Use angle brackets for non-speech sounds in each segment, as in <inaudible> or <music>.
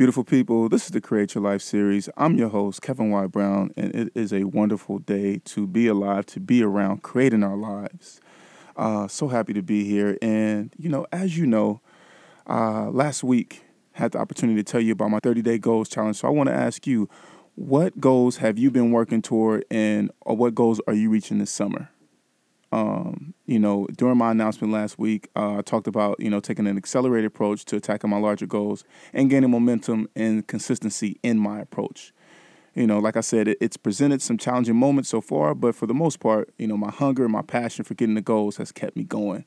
Beautiful people, this is the Create Your Life series. I'm your host, Kevin Y. Brown, and it is a wonderful day to be alive, to be around, creating our lives. Uh, so happy to be here. And, you know, as you know, uh, last week had the opportunity to tell you about my 30 day goals challenge. So I want to ask you, what goals have you been working toward, and what goals are you reaching this summer? Um, you know, during my announcement last week, uh, I talked about, you know, taking an accelerated approach to attacking my larger goals and gaining momentum and consistency in my approach. You know, like I said, it, it's presented some challenging moments so far, but for the most part, you know, my hunger and my passion for getting the goals has kept me going.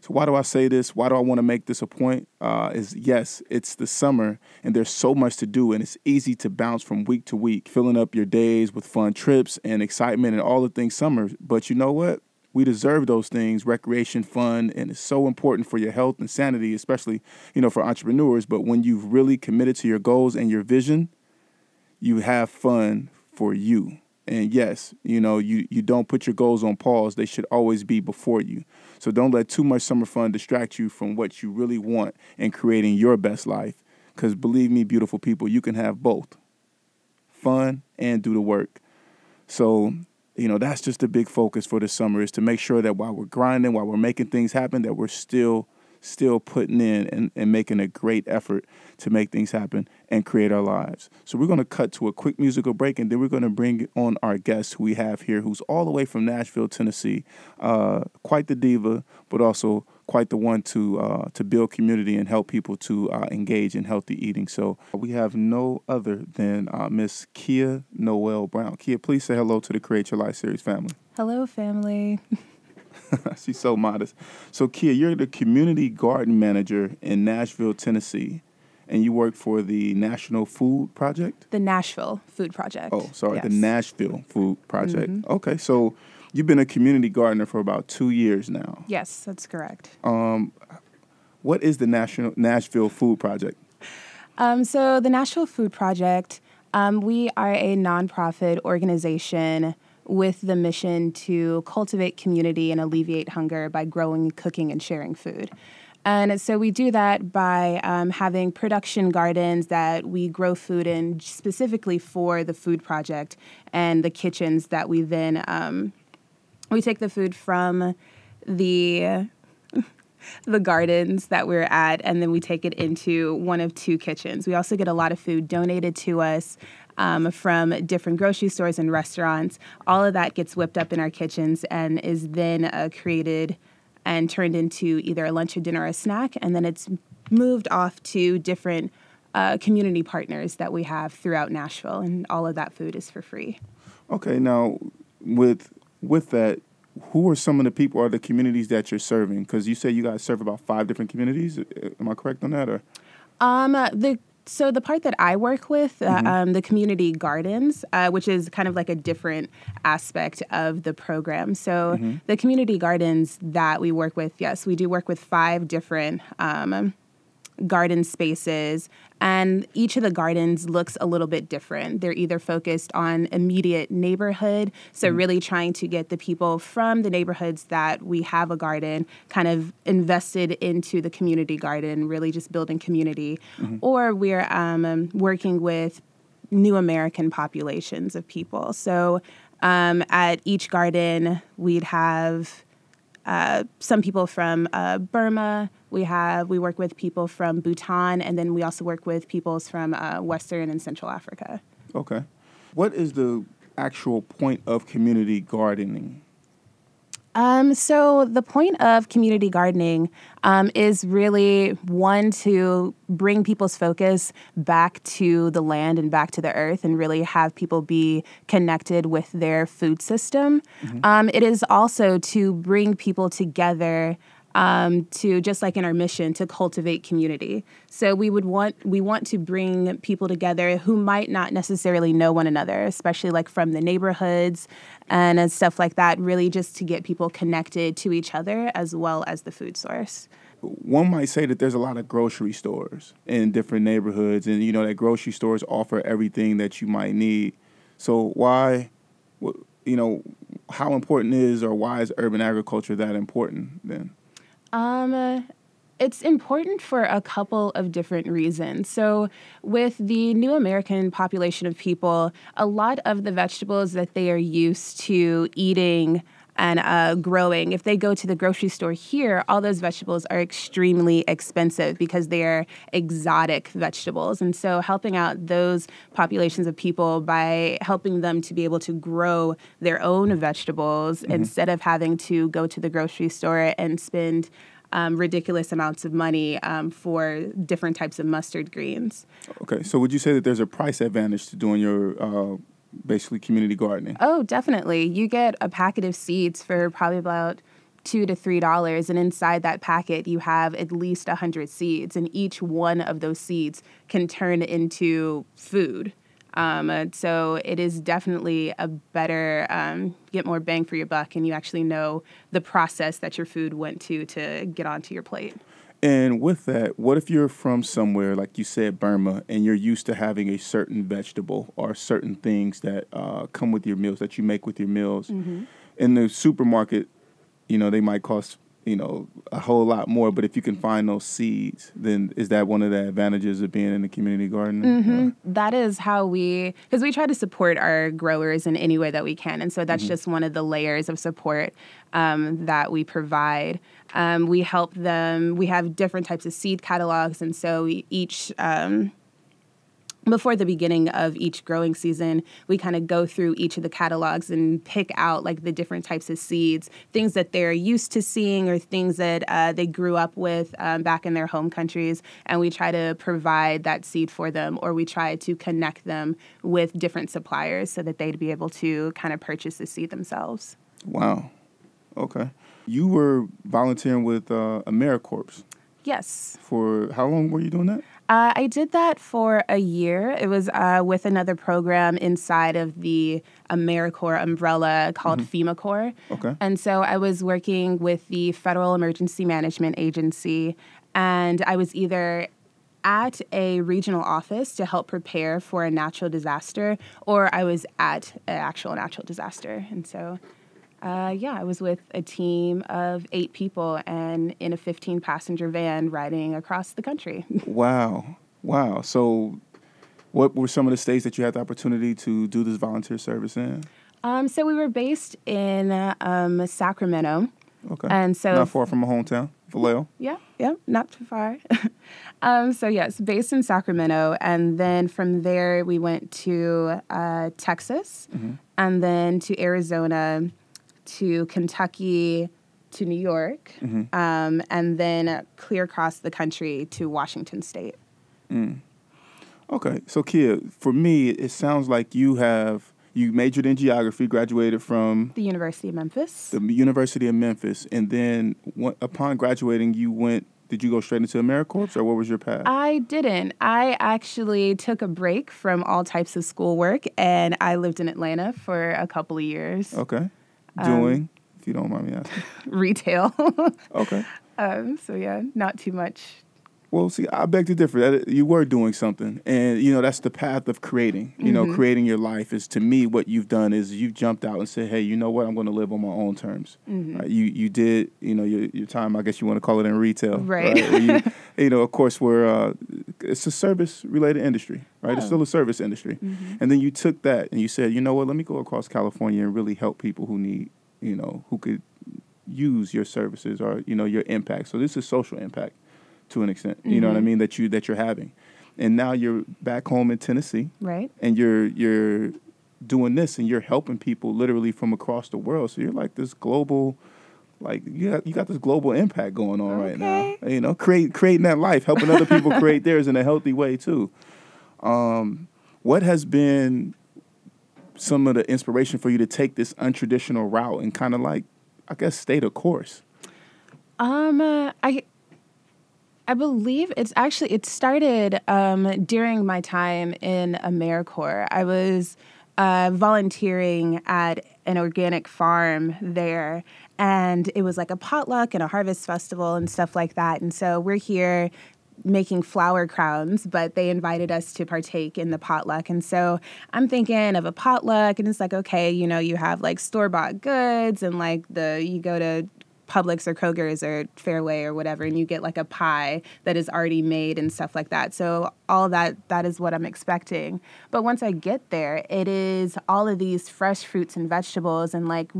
So why do I say this? Why do I want to make this a point? Uh, is yes, it's the summer and there's so much to do, and it's easy to bounce from week to week, filling up your days with fun trips and excitement and all the things summer. But you know what? We deserve those things, recreation, fun, and it's so important for your health and sanity, especially, you know, for entrepreneurs. But when you've really committed to your goals and your vision, you have fun for you. And yes, you know, you, you don't put your goals on pause. They should always be before you. So don't let too much summer fun distract you from what you really want in creating your best life. Because believe me, beautiful people, you can have both fun and do the work. So, you know, that's just a big focus for the summer is to make sure that while we're grinding, while we're making things happen, that we're still still putting in and, and making a great effort to make things happen and create our lives. So we're going to cut to a quick musical break and then we're going to bring on our guest who we have here who's all the way from Nashville, Tennessee. Uh, quite the diva, but also quite the one to uh, to build community and help people to uh, engage in healthy eating. So we have no other than uh, Miss Kia Noel Brown. Kia, please say hello to the Create Your Life series family. Hello, family. <laughs> She's so modest. So, Kia, you're the community garden manager in Nashville, Tennessee, and you work for the National Food Project. The Nashville Food Project. Oh, sorry, the Nashville Food Project. Okay, so you've been a community gardener for about two years now. Yes, that's correct. What is the National Nashville Food Project? Um, so, the Nashville Food Project, um, we are a nonprofit organization with the mission to cultivate community and alleviate hunger by growing, cooking, and sharing food. And so we do that by um, having production gardens that we grow food in specifically for the food project and the kitchens that we then um, we take the food from the the gardens that we're at, and then we take it into one of two kitchens. We also get a lot of food donated to us um, from different grocery stores and restaurants. All of that gets whipped up in our kitchens and is then uh, created and turned into either a lunch, or dinner, or a snack, and then it's moved off to different uh, community partners that we have throughout Nashville, and all of that food is for free. Okay, now with with that, who are some of the people or the communities that you're serving? Because you say you guys serve about five different communities. Uh, Am I correct on that? Or Um, the so the part that I work with, uh, um, the community gardens, uh, which is kind of like a different aspect of the program. So the community gardens that we work with, yes, we do work with five different um, garden spaces, and each of the gardens looks a little bit different. They're either focused on immediate neighborhood, so really trying to get the people from the neighborhoods that we have a garden kind of invested into the community garden, really just building community, or we're um, um, working with new American populations of people. So um, at each garden, we'd have uh, some people from uh, Burma. We have we work with people from Bhutan, and then we also work with peoples from uh, Western and Central Africa. Okay. What is the actual point of community gardening? Um, so the point of community gardening um, is really one to bring people's focus back to the land and back to the earth, and really have people be connected with their food system. Um, it is also to bring people together um, to just like in our mission to cultivate community. So we would want we want to bring people together who might not necessarily know one another, especially like from the neighborhoods and uh, stuff like that. Really, just to get people connected to each other as well as the food source. One might say that there's a lot of grocery stores in different neighborhoods, and you know that grocery stores offer everything that you might need. So why, you know, how important is or why is urban agriculture that important then? Um, it's important for a couple of different reasons. So, with the new American population of people, a lot of the vegetables that they are used to eating and uh, growing, if they go to the grocery store here, all those vegetables are extremely expensive because they're exotic vegetables. And so, helping out those populations of people by helping them to be able to grow their own vegetables instead of having to go to the grocery store and spend um, ridiculous amounts of money um, for different types of mustard greens. Okay, so would you say that there's a price advantage to doing your uh, basically community gardening? Oh, definitely. You get a packet of seeds for probably about two to three dollars, and inside that packet you have at least a hundred seeds, and each one of those seeds can turn into food. Um, so it is definitely a better um, get more bang for your buck, and you actually know the process that your food went to to get onto your plate. And with that, what if you're from somewhere like you said, Burma, and you're used to having a certain vegetable or certain things that uh, come with your meals that you make with your meals? In the supermarket, you know they might cost you know a whole lot more, but if you can find those seeds, then is that one of the advantages of being in the community garden? Uh, that is how we because we try to support our growers in any way that we can and so that's just one of the layers of support um, that we provide. Um, we help them we have different types of seed catalogs and so we each um, before the beginning of each growing season, we kind of go through each of the catalogs and pick out like the different types of seeds, things that they're used to seeing or things that uh, they grew up with um, back in their home countries. And we try to provide that seed for them, or we try to connect them with different suppliers so that they'd be able to kind of purchase the seed themselves. Wow. Okay. You were volunteering with uh, AmeriCorps Yes. for how long were you doing that? Uh, I did that for a year. It was uh, with another program inside of the AmeriCorps umbrella called FEMA Okay. And so I was working with the Federal Emergency Management Agency, and I was either at a regional office to help prepare for a natural disaster, or I was at an actual natural disaster. And so, uh, yeah, I was with a team of eight people and in a 15 passenger van riding across the country. <laughs> Wow. Wow. So, what were some of the states that you had the opportunity to do this volunteer service in? um, so we were based in uh, um, Sacramento. Okay. And so not far from my hometown, Vallejo. Yeah, yeah, not too far. <laughs> um, so yes, based in Sacramento, and then from there we went to uh, Texas, and then to Arizona, to Kentucky, to New York, um, and then clear across the country to Washington State. Okay. So, Kia, for me, it sounds like you have you majored in geography, graduated from The University of Memphis. the University of Memphis, and then wh- upon graduating, you went. Did you go straight into AmeriCorps, or what was your path? I didn't. I actually took a break from all types of schoolwork, and I lived in Atlanta for a couple of years. okay. Um, Doing, if you don't mind me asking. <laughs> Retail. <laughs> Okay. um, so yeah, not too much Well, see, I beg to differ. You were doing something, and you know that's the path of creating. You Mm-hmm. know, creating your life is to me what you've done is you've jumped out and said, "Hey, you know what? I'm going to live on my own terms." Mm-hmm. Right? You you did you know your your time. I guess you want to call it in retail, Right. Where you, <laughs> you know, of course, we're uh, it's a service related industry, right? It's Oh. still a service industry, mm-hmm. and then you took that and you said, "You know what? Let me go across California and really help people who need, you know, who could use your services or you know your impact." So this is social impact to an extent. You know what I mm-hmm. mean? That you that you're having, and now you're back home in Tennessee, right? and you're you're doing this and you're helping people literally from across the world. So you're like this global, like you got, you got this global impact going on right now. You know, create creating that life, helping other people <laughs> create theirs in a healthy way too. Um, what has been some of the inspiration for you to take this untraditional route and kind of like, I guess, stay the course? Um, uh, I I believe it's actually it started um, during my time in AmeriCorps. I was uh, volunteering at an organic farm there, and it was like a potluck and a harvest festival and stuff like that. And so we're here making flower crowns, but they invited us to partake in the potluck. And so I'm thinking of a potluck, and it's like, okay, you know, you have like store bought goods, and like the you go to Publix or Kroger's or Fairway or whatever, and you get like a pie that is already made and stuff like that. So all that that is what I'm expecting. But once I get there, it is all of these fresh fruits and vegetables and like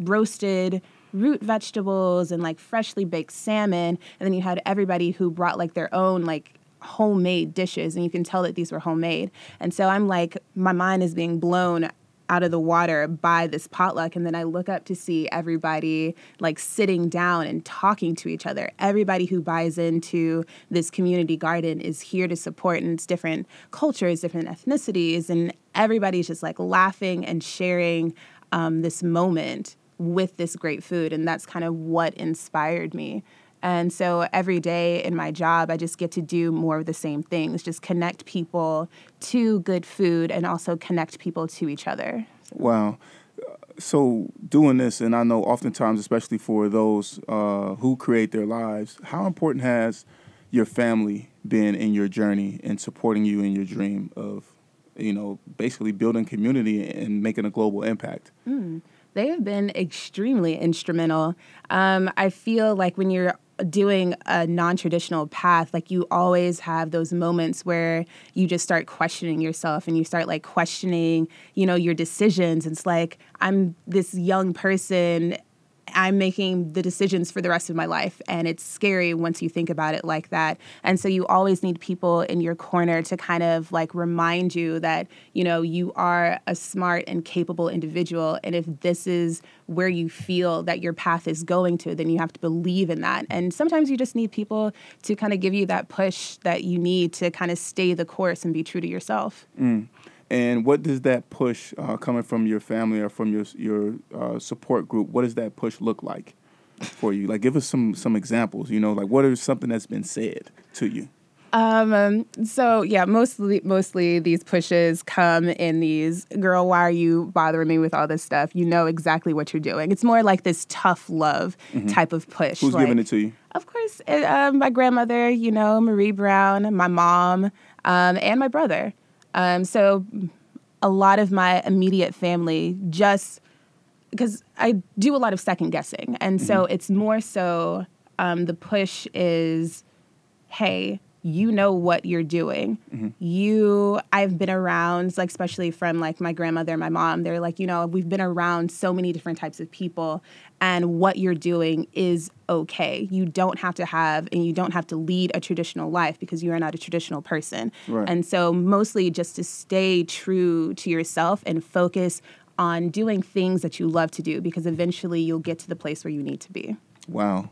roasted root vegetables and like freshly baked salmon. And then you had everybody who brought like their own like homemade dishes and you can tell that these were homemade. And so I'm like my mind is being blown out of the water by this potluck and then I look up to see everybody like sitting down and talking to each other. Everybody who buys into this community garden is here to support and it's different cultures, different ethnicities and everybody's just like laughing and sharing um, this moment with this great food and that's kind of what inspired me. And so every day in my job, I just get to do more of the same things, just connect people to good food and also connect people to each other. Wow. So doing this, and I know oftentimes, especially for those uh, who create their lives, how important has your family been in your journey and supporting you in your dream of, you know, basically building community and making a global impact? They have been extremely instrumental. Um, I feel like when you're doing a non-traditional path like you always have those moments where you just start questioning yourself and you start like questioning you know your decisions it's like i'm this young person I'm making the decisions for the rest of my life. And it's scary once you think about it like that. And so you always need people in your corner to kind of like remind you that, you know, you are a smart and capable individual. And if this is where you feel that your path is going to, then you have to believe in that. And sometimes you just need people to kind of give you that push that you need to kind of stay the course and be true to yourself. Mm. And what does that push uh, coming from your family or from your your uh, support group? What does that push look like for you? Like, give us some some examples. You know, like what is something that's been said to you? Um, um, so yeah, mostly mostly these pushes come in these girl, why are you bothering me with all this stuff? You know exactly what you're doing. It's more like this tough love type of push. Who's like, giving it to you? Of course, uh, um, my grandmother, you know, Marie Brown, my mom, um, and my brother. Um, so a lot of my immediate family just because I do a lot of second guessing. And so it's more so um, the push is, hey, you know what you're doing. Mm-hmm. You, I've been around, like, especially from like my grandmother and my mom, they're like, you know, we've been around so many different types of people, and what you're doing is okay. You don't have to have, and you don't have to lead a traditional life because you are not a traditional person. Right. And so, mostly just to stay true to yourself and focus on doing things that you love to do because eventually you'll get to the place where you need to be. Wow,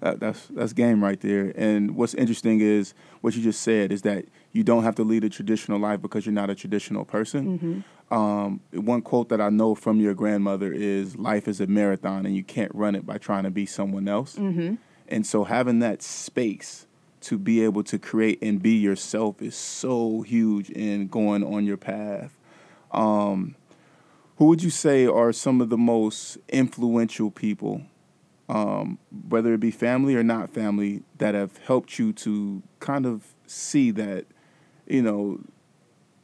that, that's that's game right there. And what's interesting is what you just said is that you don't have to lead a traditional life because you're not a traditional person. Um, one quote that I know from your grandmother is, "Life is a marathon, and you can't run it by trying to be someone else." And so, having that space to be able to create and be yourself is so huge in going on your path. Um, who would you say are some of the most influential people um, whether it be family or not family, that have helped you to kind of see that, you know,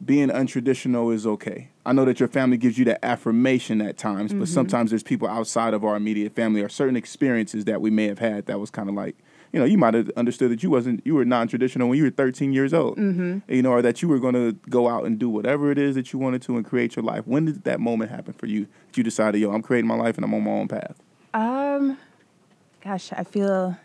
being untraditional is okay. I know that your family gives you that affirmation at times, but sometimes there's people outside of our immediate family or certain experiences that we may have had that was kind of like, you know, you might have understood that you wasn't, you were non-traditional when you were 13 years old, you know, or that you were going to go out and do whatever it is that you wanted to and create your life. When did that moment happen for you? That you decided, yo, I'm creating my life and I'm on my own path. Um, gosh, I feel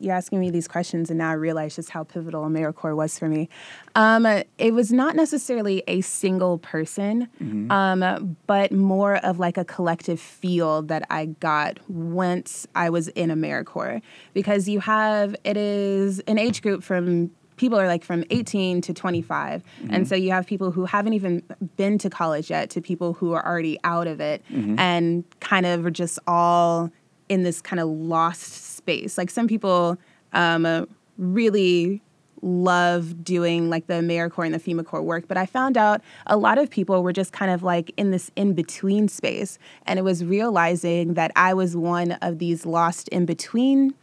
you're asking me these questions, and now I realize just how pivotal AmeriCorps was for me. Um, it was not necessarily a single person, um, but more of like a collective feel that I got once I was in AmeriCorps. Because you have, it is an age group from people are like from 18 to 25 and so you have people who haven't even been to college yet to people who are already out of it and kind of are just all in this kind of lost space like some people um, uh, really love doing like the AmeriCorps and the FEMA Corps work, but I found out a lot of people were just kind of like in this in between space. And it was realizing that I was one of these lost in between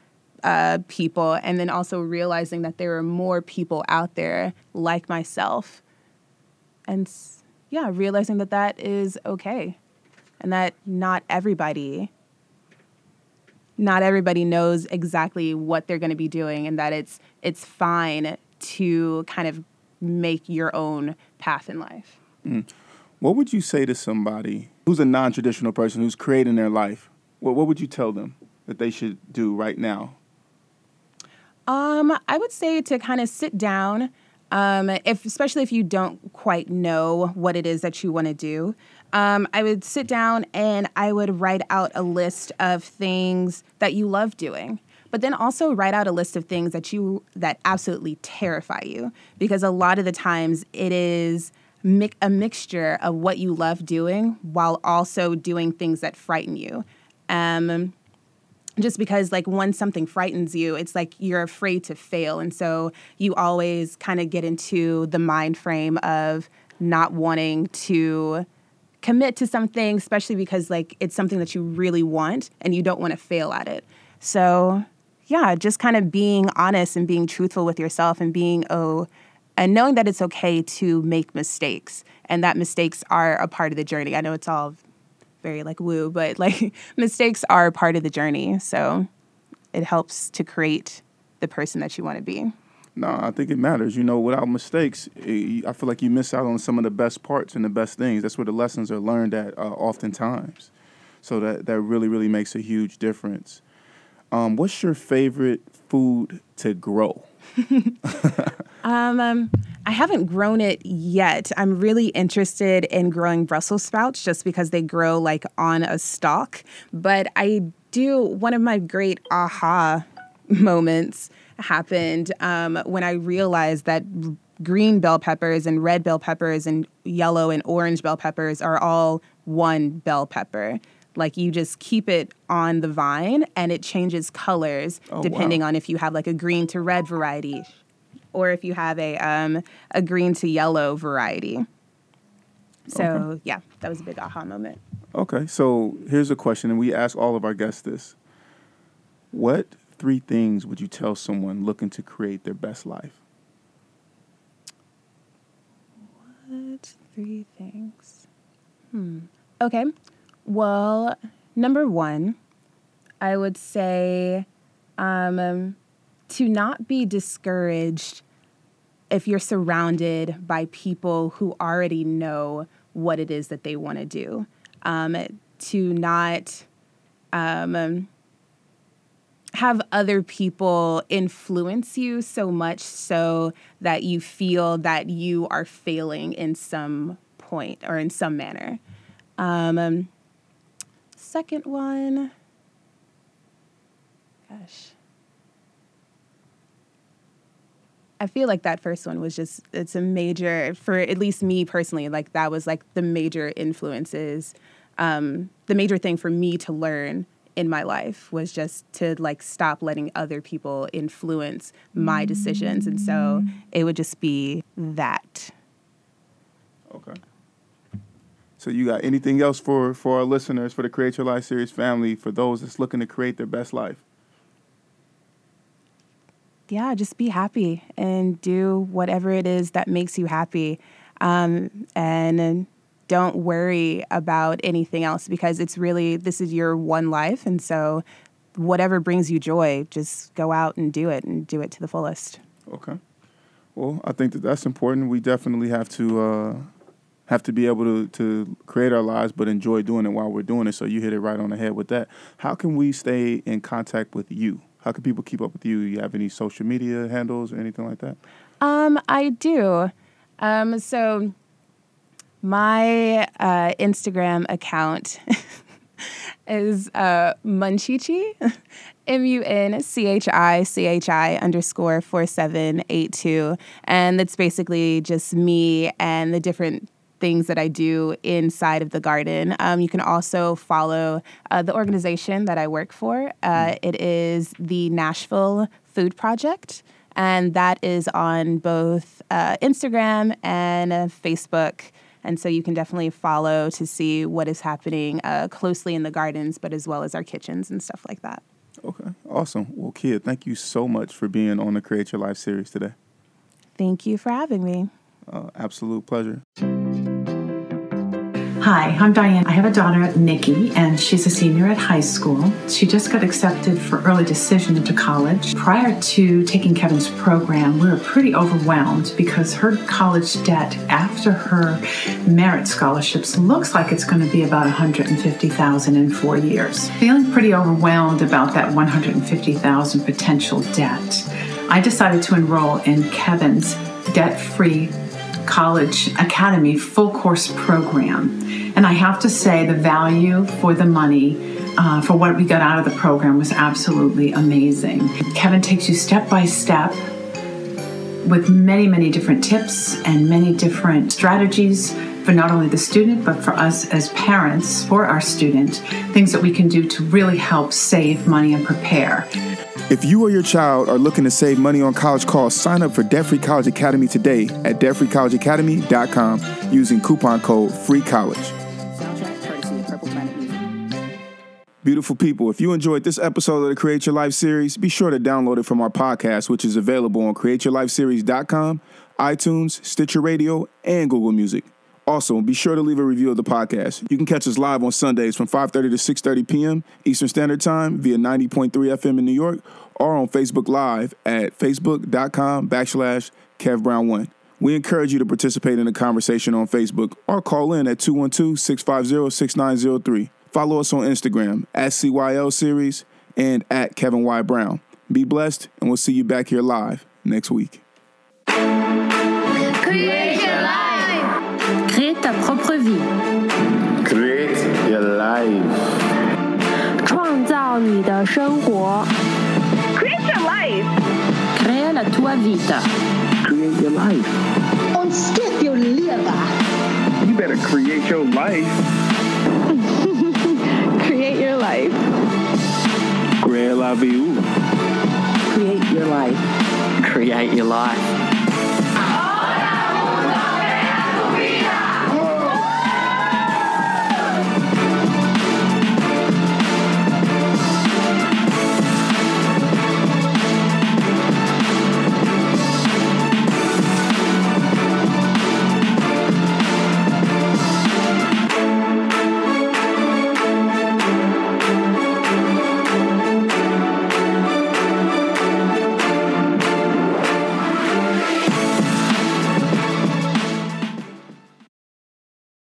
uh, people, and then also realizing that there are more people out there like myself. And yeah, realizing that that is okay and that not everybody not everybody knows exactly what they're going to be doing and that it's it's fine to kind of make your own path in life. What would you say to somebody who's a non-traditional person who's creating their life? What what would you tell them that they should do right now? Um, I would say to kind of sit down, um, if especially if you don't quite know what it is that you want to do. Um, I would sit down and I would write out a list of things that you love doing. But then also write out a list of things that you that absolutely terrify you, because a lot of the times it is mi- a mixture of what you love doing while also doing things that frighten you. Um, just because like when something frightens you it's like you're afraid to fail and so you always kind of get into the mind frame of not wanting to commit to something especially because like it's something that you really want and you don't want to fail at it so yeah just kind of being honest and being truthful with yourself and being oh and knowing that it's okay to make mistakes and that mistakes are a part of the journey i know it's all very like woo, but like <laughs> mistakes are a part of the journey. So it helps to create the person that you want to be. No, I think it matters. You know, without mistakes, eh, I feel like you miss out on some of the best parts and the best things. That's where the lessons are learned at, uh, oftentimes. So that that really, really makes a huge difference. Um, what's your favorite food to grow? <laughs> Um, um, I haven't grown it yet. I'm really interested in growing Brussels sprouts just because they grow like on a stalk. But I do, one of my great aha moments happened um, when I realized that green bell peppers and red bell peppers and yellow and orange bell peppers are all one bell pepper. Like you just keep it on the vine and it changes colors Oh, depending wow. on if you have like a green to red variety or if you have a um, a green to yellow variety. So Okay. yeah, that was a big aha moment. Okay, so here's a question, and we ask all of our guests this. What three things would you tell someone looking to create their best life? What three things? Hmm. Okay. Well, number one, I would say um, to not be discouraged if you're surrounded by people who already know what it is that they want to do. Um, to not um, have other people influence you so much so that you feel that you are failing in some point or in some manner. Um, second one, gosh. I feel like that first one was just, it's a major, for at least me personally, like that was like the major influences. Um, the major thing for me to learn in my life was just to like stop letting other people influence my decisions. And so it would just be that. Okay. So you got anything else for for our listeners for the Create Your Life series family for those that's looking to create their best life? yeah, just be happy and do whatever it is that makes you happy. Um, and don't worry about anything else because it's really, this is your one life. And so, whatever brings you joy, just go out and do it and do it to the fullest. Okay. Well, I think that that's important. We definitely have to uh, have to be able to to create our lives, but enjoy doing it while we're doing it. So you hit it right on the head with that. How can we stay in contact with you? how can people keep up with you? You have any social media handles or anything like that? Um, I do. Um, so my uh, Instagram account <laughs> is uh, Munchichi, <laughs> M U N C H I C H I underscore 4782. And that's basically just me and the different things that I do inside of the garden. Um, you can also follow uh, the organization that I work for. Uh, it is the Nashville Food Project, and that is on both uh, Instagram and uh, Facebook. And so you can definitely follow to see what is happening uh, closely in the gardens, but as well as our kitchens and stuff like that. Okay, awesome. Well, Kid, thank you so much for being on the Create Your Life series today. Thank you for having me. Uh, absolute pleasure. Hi, I'm Diane. I have a daughter, Nikki, and she's a senior at high school. She just got accepted for early decision into college. Prior to taking Kevin's program, we were pretty overwhelmed because her college debt after her merit scholarships looks like it's going to be about 150,000 in 4 years. Feeling pretty overwhelmed about that 150,000 potential debt. I decided to enroll in Kevin's debt-free College Academy full course program. And I have to say, the value for the money uh, for what we got out of the program was absolutely amazing. Kevin takes you step by step with many, many different tips and many different strategies for not only the student, but for us as parents, for our student, things that we can do to really help save money and prepare. If you or your child are looking to save money on college costs, sign up for Debt Free College Academy today at debtfreecollegeacademy.com using coupon code Planet Music. Beautiful people, if you enjoyed this episode of the Create Your Life series, be sure to download it from our podcast, which is available on createyourlifeseries.com, iTunes, Stitcher Radio, and Google Music. Also, be sure to leave a review of the podcast. You can catch us live on Sundays from 5:30 to 6:30 p.m. Eastern Standard Time via 90.3 FM in New York or on Facebook Live at facebook.com backslash kevbrown1. We encourage you to participate in the conversation on Facebook or call in at 212-650-6903. Follow us on Instagram at CYL Series and at Kevin Y. Brown. Be blessed, and we'll see you back here live next week ta propre vie. Create your life. 创造你的生活。 Create your life. Crea la tua vita. Create your life. Und skip your liver. You better create your life. Create your life. Create la vie. Create your life. Create your life.